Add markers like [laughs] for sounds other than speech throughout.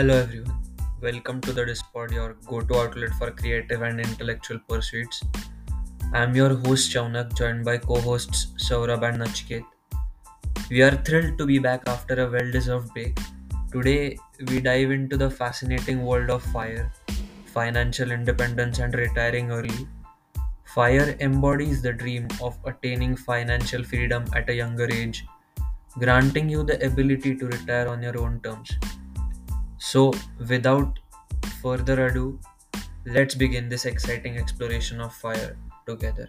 Hello everyone. Welcome to the Dispod, your go-to outlet for creative and intellectual pursuits. I'm your host Chaunak, joined by co-hosts Saurabh and Nachiket. We are thrilled to be back after a well-deserved break. Today, we dive into the fascinating world of FIRE, financial independence and retiring early. FIRE embodies the dream of attaining financial freedom at a younger age, granting you the ability to retire on your own terms. So, without further ado, let's begin this exciting exploration of fire together.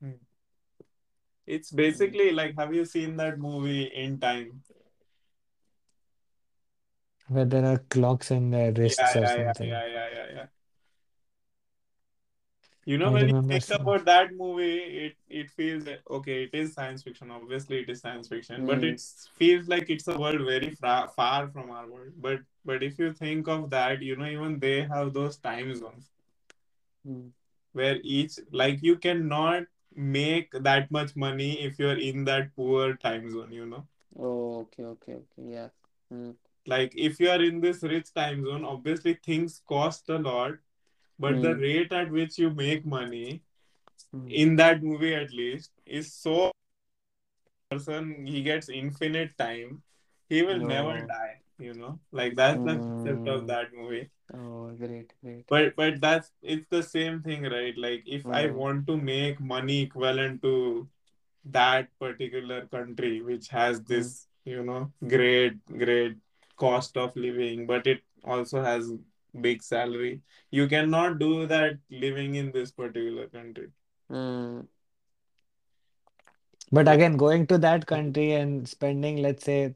Hmm. It's basically like, have you seen that movie In Time? Where there are clocks in their Yeah, wrists or yeah, yeah, something. yeah, yeah, yeah, yeah. You know, I when you think about that movie, it it feels okay, it is science fiction. Obviously, it is science fiction, but Hmm. it feels like it's a world very fra- far from our world. But but if you think of that, you know, even they have those time zones Hmm. where each like you cannot make that much money if you're in that poor time zone. You know. Oh, okay, okay, okay. Yeah. Hmm. like if you are in this rich time zone obviously things cost a lot but the Hmm. rate at which you make money Hmm. in that movie at least is so person he gets infinite time he will never Oh. die you know like that's the concept of that movie Oh, great, great. but but that's it's the same thing right like if i Hmm. want to make money equivalent to that particular country which has Hmm. this you know great great cost of living but it also has big salary you cannot do that living in this particular country Hmm. But again, going to that country and spending, let's say,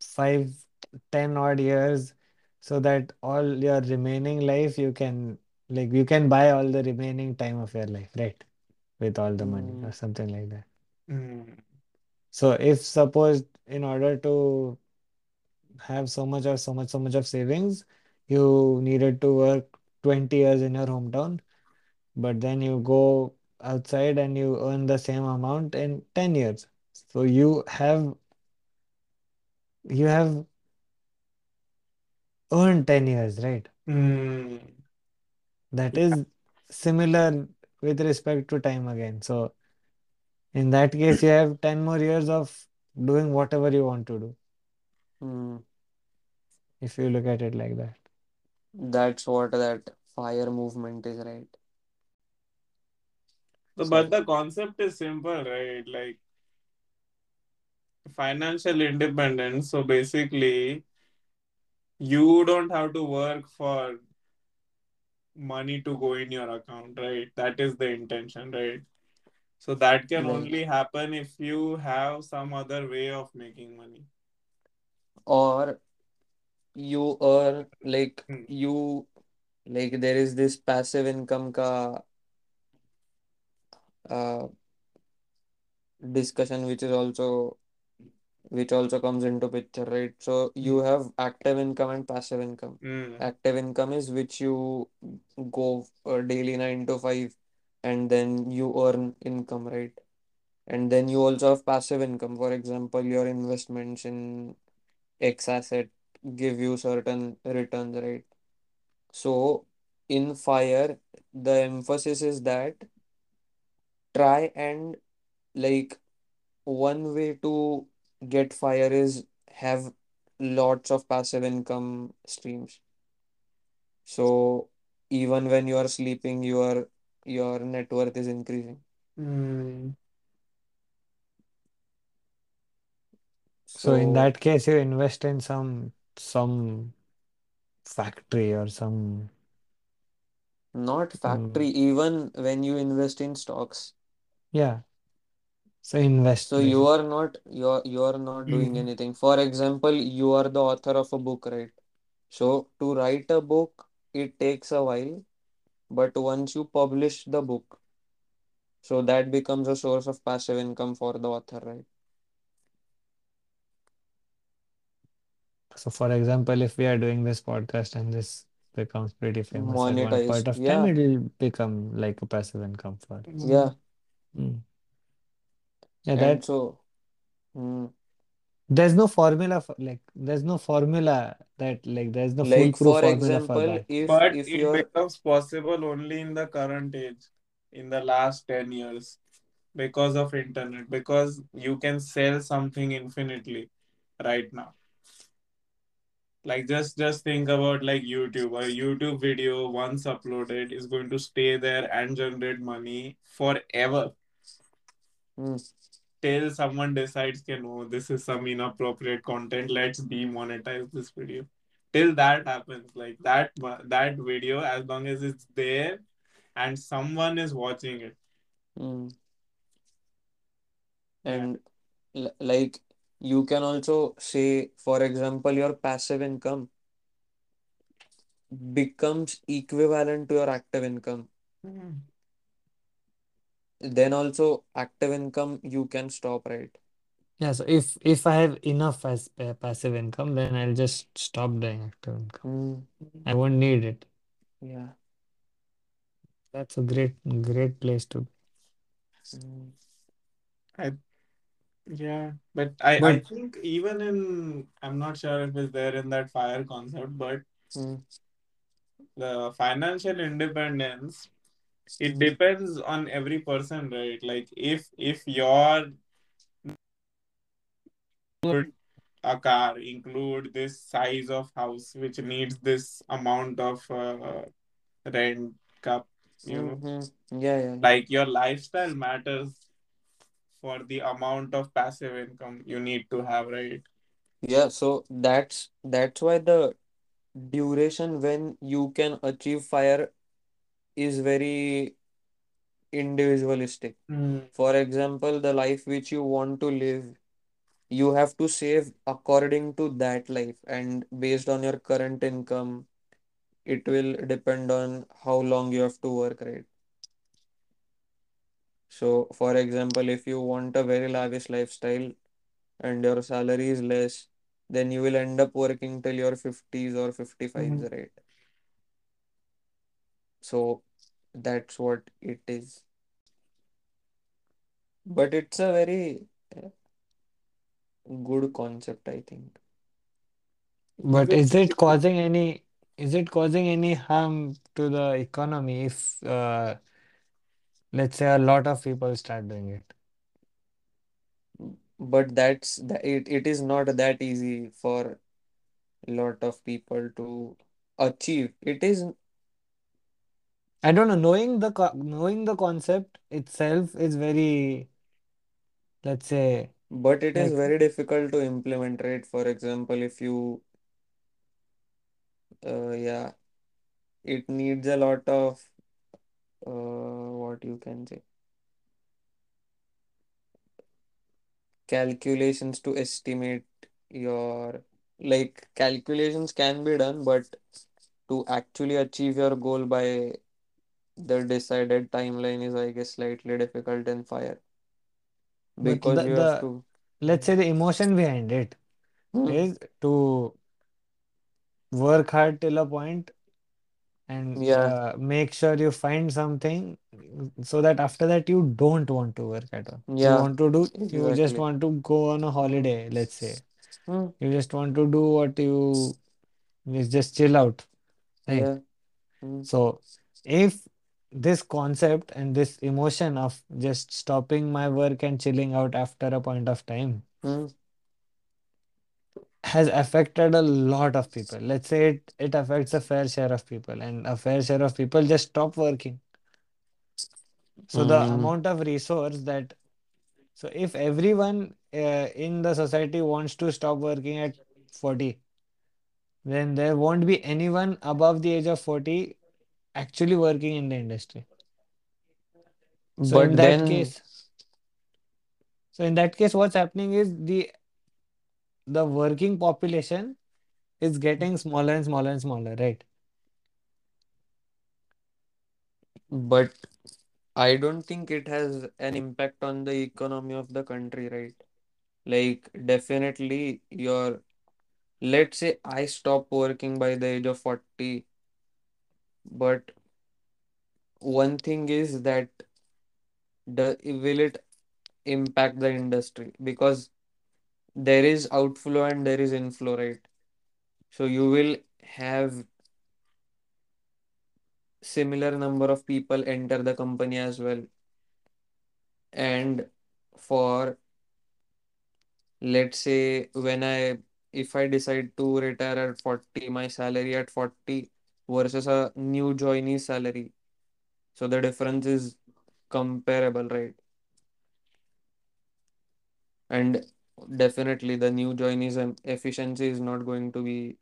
five, ten odd years, so that all your remaining life you can, like, you can buy all the remaining time of your life, right? With all the money Hmm. or something like that. mm, So if suppose in order to have so much or so much, so much of savings, you needed to work 20 years in your hometown. but then you go outside and you earn the same amount in 10 years. So you have you have earned 10 years, right? mm, That is similar with respect to time again. So in that case, you have 10 more years of doing whatever you want to do, Hmm. if you look at it like that. That's what that fire movement is, right? So, but the concept is simple right like financial independence so basically you don't have to work for money to go in your account right that is the intention right So that can Right. only happen if you have some other way of making money. Or you earn like Hmm. you like there is this passive income ka uh, discussion which is also which also comes into picture, right? So you have active income and passive income. Hmm. Active income is which you go uh, daily nine to five, and then you earn income, right? And then you also have passive income. For example, your investments in X asset give you certain returns, right? So in FIRE, the emphasis is that try and like one way to get fire is have lots of passive income streams. So even when you are sleeping, your your net worth is increasing. Hmm. So in that case, you invest in some some factory or some not mm, factory, even when you invest in stocks. yeah. So invest So you are not you're you're not doing Hmm. anything. For example, you are the author of a book, right? So to write a book, it takes a while, but once you publish the book, so that becomes a source of passive income for the author, right? So, for example, if we are doing this podcast and this becomes pretty famous, at one point Monetized. of time, Yeah, it'll become like a passive income for us. Yeah. Mm. Yeah, And that so, mm, There's no formula for like there's no formula that like there's no Like foolproof for formula for example, that. if But if it you're becomes possible only in the current age, in the last 10 years, because of internet, because you can sell something infinitely right now. Like just just think about like YouTube. A YouTube video once uploaded is going to stay there and generate money forever Hmm. till someone decides, "Okay, no, this is some inappropriate content. Let's demonetize this video." Till that happens, like that that video, as long as it's there and someone is watching it. Yeah. and l- like you can also say, for example, your passive income becomes equivalent to your active income. Mhm. Then also active income you can stop, right? Yeah, so if if I have enough as pa- passive income, then I'll just stop doing active income. Hmm. I won't need it. Yeah. That's a great great place to be. Hmm. I yeah, but I I think even in I'm not sure if it's there in that fire concept, but Hmm. the financial independence it Hmm. depends on every person, right? Like if if you're a car, include this size of house which needs this amount of uh, rent cup, you know, Hmm. Yeah, yeah, yeah. like your lifestyle matters for the amount of passive income you need to have, right? Yeah, so that's that's why the duration when you can achieve fire is very individualistic. Mm. For example, the life which you want to live, you have to save according to that life, and based on your current income, it will depend on how long you have to work, right? So, for example, if you want a very lavish lifestyle and your salary is less, then you will end up working till your 50s or 55s, Mhm. right? So, that's what it is. But it's a very uh, good concept, I think. but is it causing any is it causing any harm to the economy if uh, let's say a lot of people start doing it? But that's that it, it is not that easy for a lot of people to achieve. It is, I don't know. Knowing the co knowing the concept itself is very, let's say, but it is like very difficult to implement, right? For example, if you, uh, yeah, it needs a lot of, uh, what you can say, calculations to estimate your, like, calculations can be done, but to actually achieve your goal by the decided timeline is, I guess, slightly difficult in fire because the you have the to. let's say the emotion behind it Hmm. is to work hard till a point and Yeah, uh, make sure you find something so that after that you don't want to work at all. Yeah. You want to do, you just exactly. want to go on a holiday, let's say. Hmm. You just want to do what you, you just chill out, right? Yeah. Hmm. So if this concept and this emotion of just stopping my work and chilling out after a point of time Hmm. has affected a lot of people. Let's say it, it affects a fair share of people, and a fair share of people just stop working. So the Hmm. amount of resource that so if everyone uh, in the society wants to stop working at 40, then there won't be anyone above the age of 40 actually working in the industry. So in But that then, case, so in that case, what's happening is the the working population is getting smaller and smaller and smaller, right? but I don't think it has an impact on the economy of the country, right? Like, definitely, your, let's say I stop working by the age of 40, but one thing is that the will it impact the industry? Because there is outflow and there is inflow, right? So you will have similar number of people enter the company as well. And for let's say when I if I decide to retire at 40, my salary at 40 versus a new joinee salary. So the difference is comparable, right? And definitely the new joinees efficiency is not going to be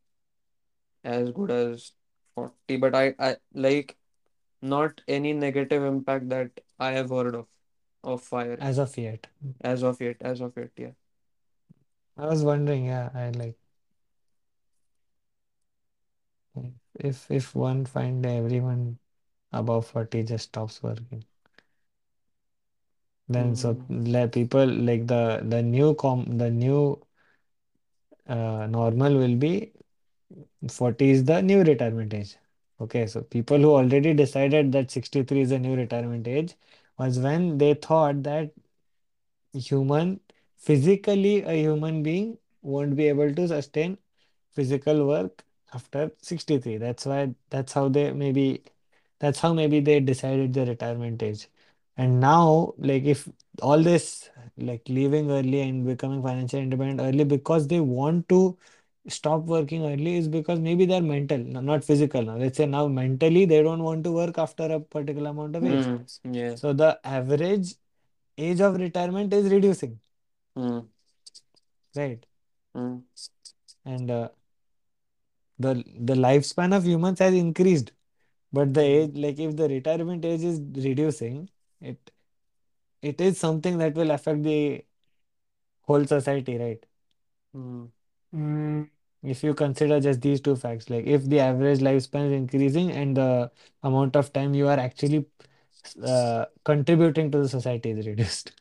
as good as 40. But I, I like not any negative impact that I have heard of of fire as of yet. as of yet, as of yet, yeah. I was wondering, yeah, I like if if one find everyone above 40 just stops working, then so Mm, like people like the the new com the new uh, normal will be 40 is the new retirement age. Okay, so people who already decided that 63 is the new retirement age was when they thought that human physically a human being won't be able to sustain physical work after 63 that's why that's how they maybe that's how maybe they decided the retirement age and now like if all this like leaving early and becoming financially independent early because they want to stop working early is because maybe they're mental not physical now let's say now mentally they don't want to work after a particular amount of age. Mm, yeah. so the average age of retirement is reducing. Mm, right? Mm, and uh, the the lifespan of humans has increased but the mm, age like if the retirement age is reducing it it is something that will affect the whole society right? Mm, Mm, if you consider just these two facts like if the average lifespan is increasing and the amount of time you are actually uh, contributing to the society is reduced.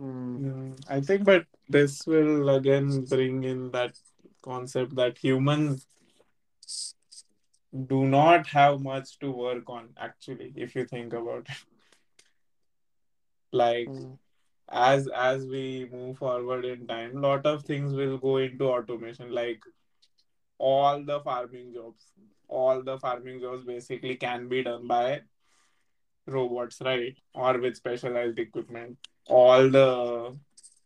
Mm, I think, but this will again bring in that concept that humans do not have much to work on, actually, if you think about it. Like, mm, as as we move forward in time, lot of things will go into automation. Like all the farming jobs, all the farming jobs basically can be done by robots, right? Or with specialized equipment. All the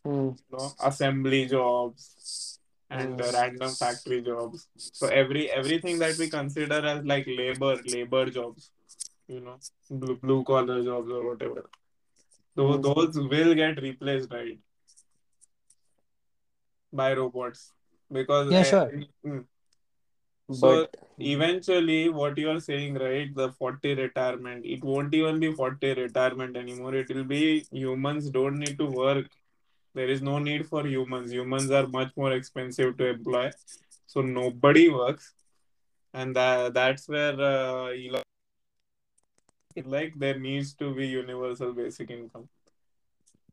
mm, you know, assembly jobs and the random factory jobs. So every everything that we consider as like labor, labor jobs, you know, blue, blue collar jobs or whatever. So those will get replaced, right, by robots because yeah eh, sure mm. so But eventually what you are saying, right, the 40 retirement, it won't even be 40 retirement anymore. It will be humans don't need to work. There is no need for humans. Humans are much more expensive to employ. So nobody works. And that, that's where uh, Elon like there needs to be universal basic income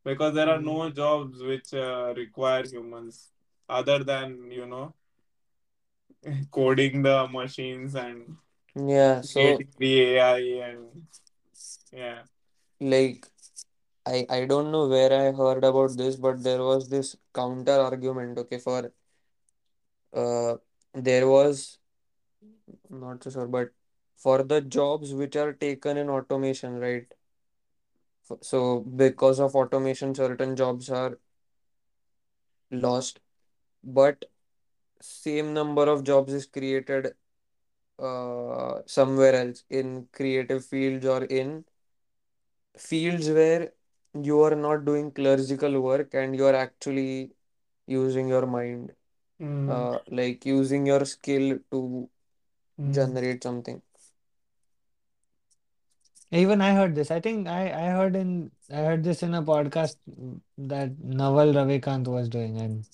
because there are no jobs which uh, require humans other than you know [laughs] coding the machines and yeah, so the AI and yeah. like I I don't know where I heard about this, but there was this counter argument, okay, for uh there was not so sure, but for the jobs which are taken in automation, right? So because of automation, certain jobs are lost, but same number of jobs is created uh somewhere else in creative fields or in fields where you are not doing clerical work and you are actually using your mind, Mm, uh, like using your skill to mm, generate something. Even i heard this. I think i i heard in i heard this in a podcast that naval ravikant was doing and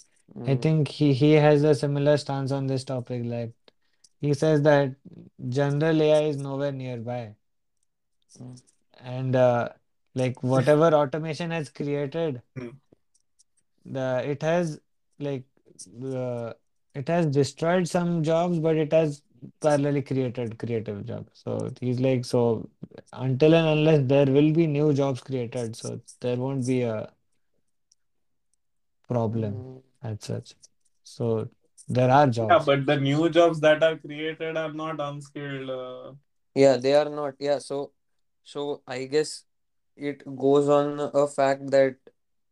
I Mm, think he, he has a similar stance on this topic. Like he says that general AI is nowhere nearby, mm, and uh, like whatever automation has created, mm, the it has like uh, it has destroyed some jobs, but it has parallelly created creative jobs. So he's like, so until and unless there will be new jobs created, so there won't be a problem. mm. as such. So there are jobs. Yeah, jobs. but the new jobs that are created are not unskilled. Uh, Yeah, they are not. Yeah, so so I guess it goes on a fact that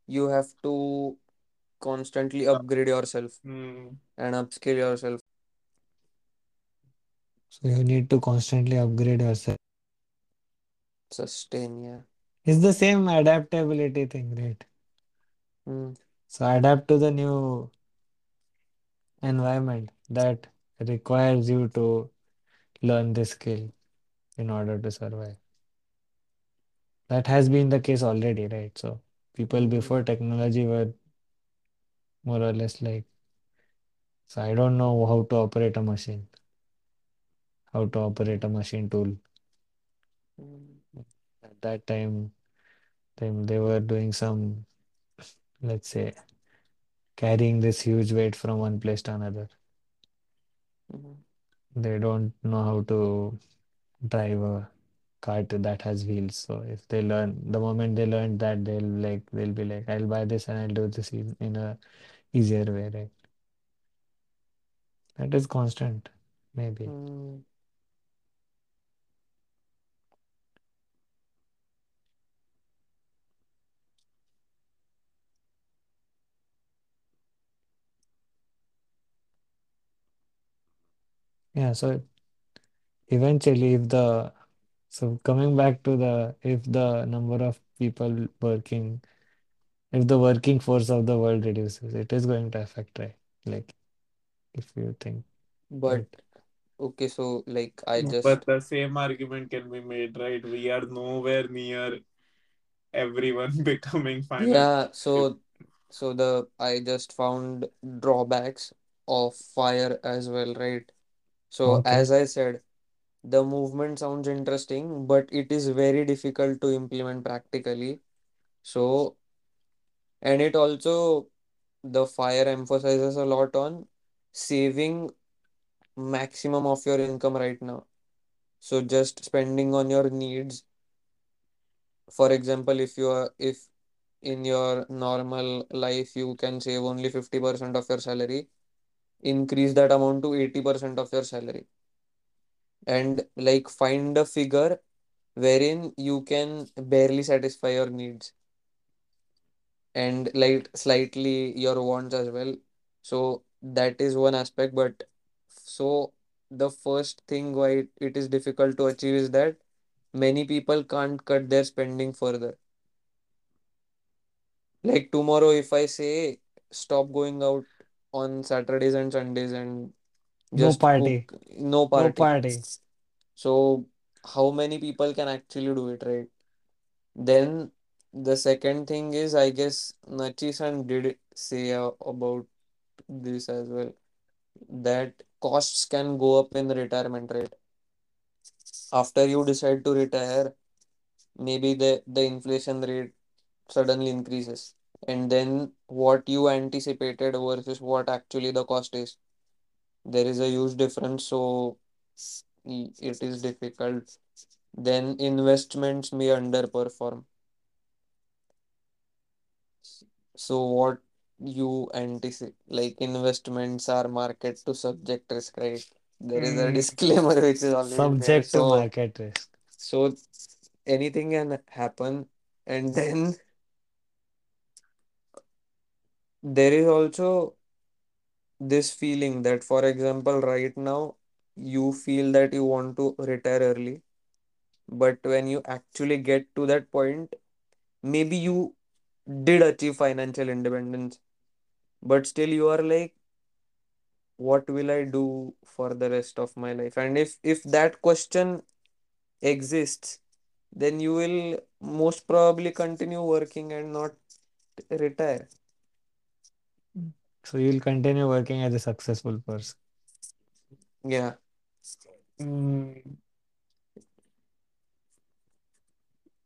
you have to constantly upgrade yourself hmm. and upskill yourself. So you need to constantly upgrade yourself. Sustain, yeah. It's the same adaptability thing, right? Hmm. So adapt to the new environment that requires you to learn this skill in order to survive. That has been the case already, right? So people Hmm. before technology were more or less like, so I don't know how to operate a machine, how to operate a machine tool. At that time, them they were doing some, let's say, carrying this huge weight from one place to another. They don't know how to drive a cart that has wheels. So if they learn, the moment they learn that, they'll like they'll be like, I'll buy this and I'll do this in, in a easier way, right? That is constant, maybe. Hmm. Yeah, so eventually if the so coming back to the if the number of people working if the working force of the world reduces, it is going to affect, right? Like if you think But it. okay, so like I just But the same argument can be made, right? We are nowhere near everyone [laughs] becoming financially. yeah, so so the I just found drawbacks of fire as well, right? So Okay. as I said, the movement sounds interesting, but it is very difficult to implement practically. So and it also the fire emphasizes a lot on saving maximum of your income right now. So just spending on your needs. For example, if you are if in your normal life you can save only 50% of your salary, increase that amount to 80% of your salary and like find a figure wherein you can barely satisfy your needs and like slightly your wants as well. So that is one aspect, but so the first thing why it, is difficult to achieve is that many people can't cut their spending further. Like tomorrow, if I say stop going out on Saturdays and Sundays and No just cook, party. no No party. party. So how many people can actually do it, right? Then the second thing is, I guess Nachi-san did say uh, about this as well, that costs can go up in retirement, right? After you decide to retire, maybe the, the inflation rate suddenly increases. And then what you anticipated versus what actually the cost is. There is a huge difference, so it is difficult. Then investments may underperform. So what you anticipate, like investments are market to subject risk, right? There is a Mm, disclaimer [laughs] which is always there. Subject to So market risk. so anything can happen, and then there is also this feeling that, for example, right now you feel that you want to retire early, but when you actually get to that point, maybe you did achieve financial independence, but still you are like what will I do for the rest of my life? And if if that question exists, then you will most probably continue working and not retire. So you'll continue working as a successful person. Yeah. mm,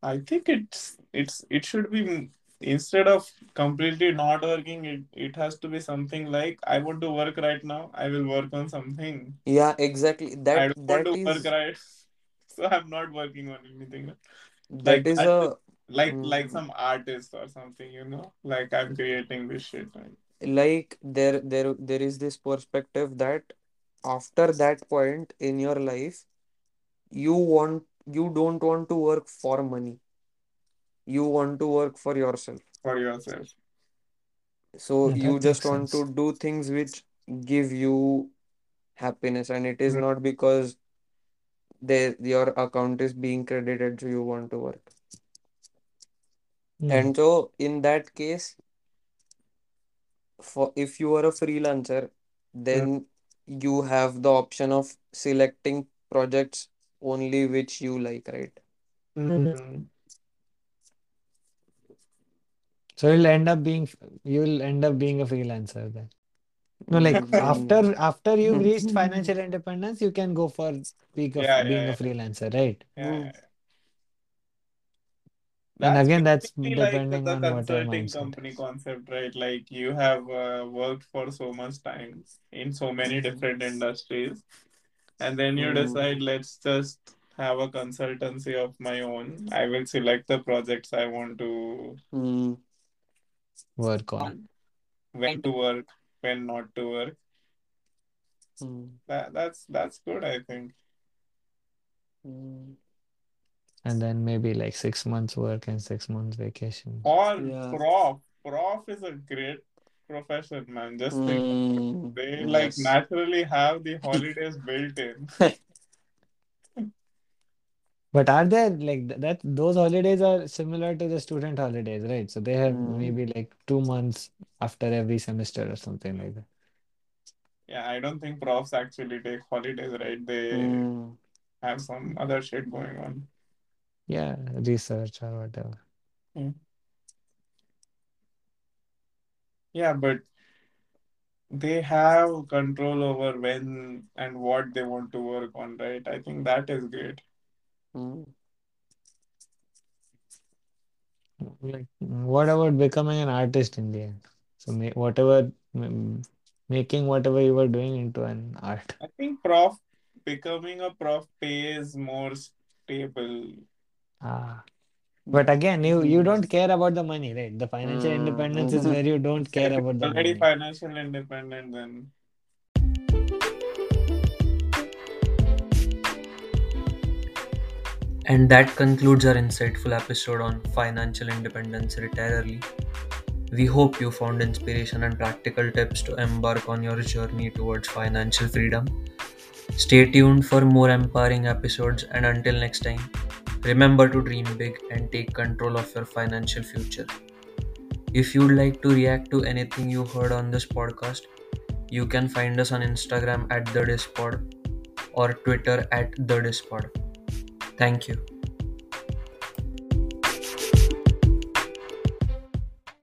I think it's it's it should be instead of completely not working, it it has to be something like I want to work right now. I will work on something. Yeah, exactly. I That don't want that to work is right, [laughs] so I'm not working on anything. that Like is that, a like like mm, some artist or something, you know. Like I'm creating this shit. Right? like there there there is this perspective that after that point in your life you want you don't want to work for money you want to work for yourself for yourself. so Yeah, you just want sense. to do things which give you happiness and it is not because they your account is being credited so you want to work Hmm. and so in that case for if you are a freelancer then you have the option of selecting projects only which you like right Mhm. So you'll end up being you'll end up being a freelancer then. No, like [laughs] after after you've reached financial independence, you can go for being a, Yeah, being yeah, a freelancer, right? yeah. Mm. And again, that's basically like depending the on what consulting company is. concept, right? Like you have uh, worked for so much time in so many different industries, and then you Mm. decide, let's just have a consultancy of my own. I will select the projects I want to, Mm. Work on. when to work, when not to work. Mm. That that's that's good, I think. And then maybe like six months work and six months vacation. Or Yeah. prof, prof is a great profession, man. Just think Mm. they like naturally have the holidays built in. [laughs] But are there like that those holidays are similar to the student holidays, right? So they have Mm. maybe like two months after every semester or something like that. Yeah, I don't think profs actually take holidays, right? They Mm. have some other shit going on. Yeah, research or whatever. Yeah, but they have control over when and what they want to work on, right? I think that is great. Mm. Like, what about becoming an artist in the end? So ma whatever, mm, making whatever you were doing into an art. I think prof becoming a prof pays more stable. Ah. But again, you you Mm. don't care about the money, right? The financial independence is Mm. where you don't care you're about the already money. financial independent, then And that concludes our insightful episode on financial independence retire early. We hope you found inspiration and practical tips to embark on your journey towards financial freedom. Stay tuned for more empowering episodes, and until next time, remember to dream big and take control of your financial future. If you'd like to react to anything you heard on this podcast, you can find us on Instagram at the Dispod or Twitter at the Dispod. Thank you.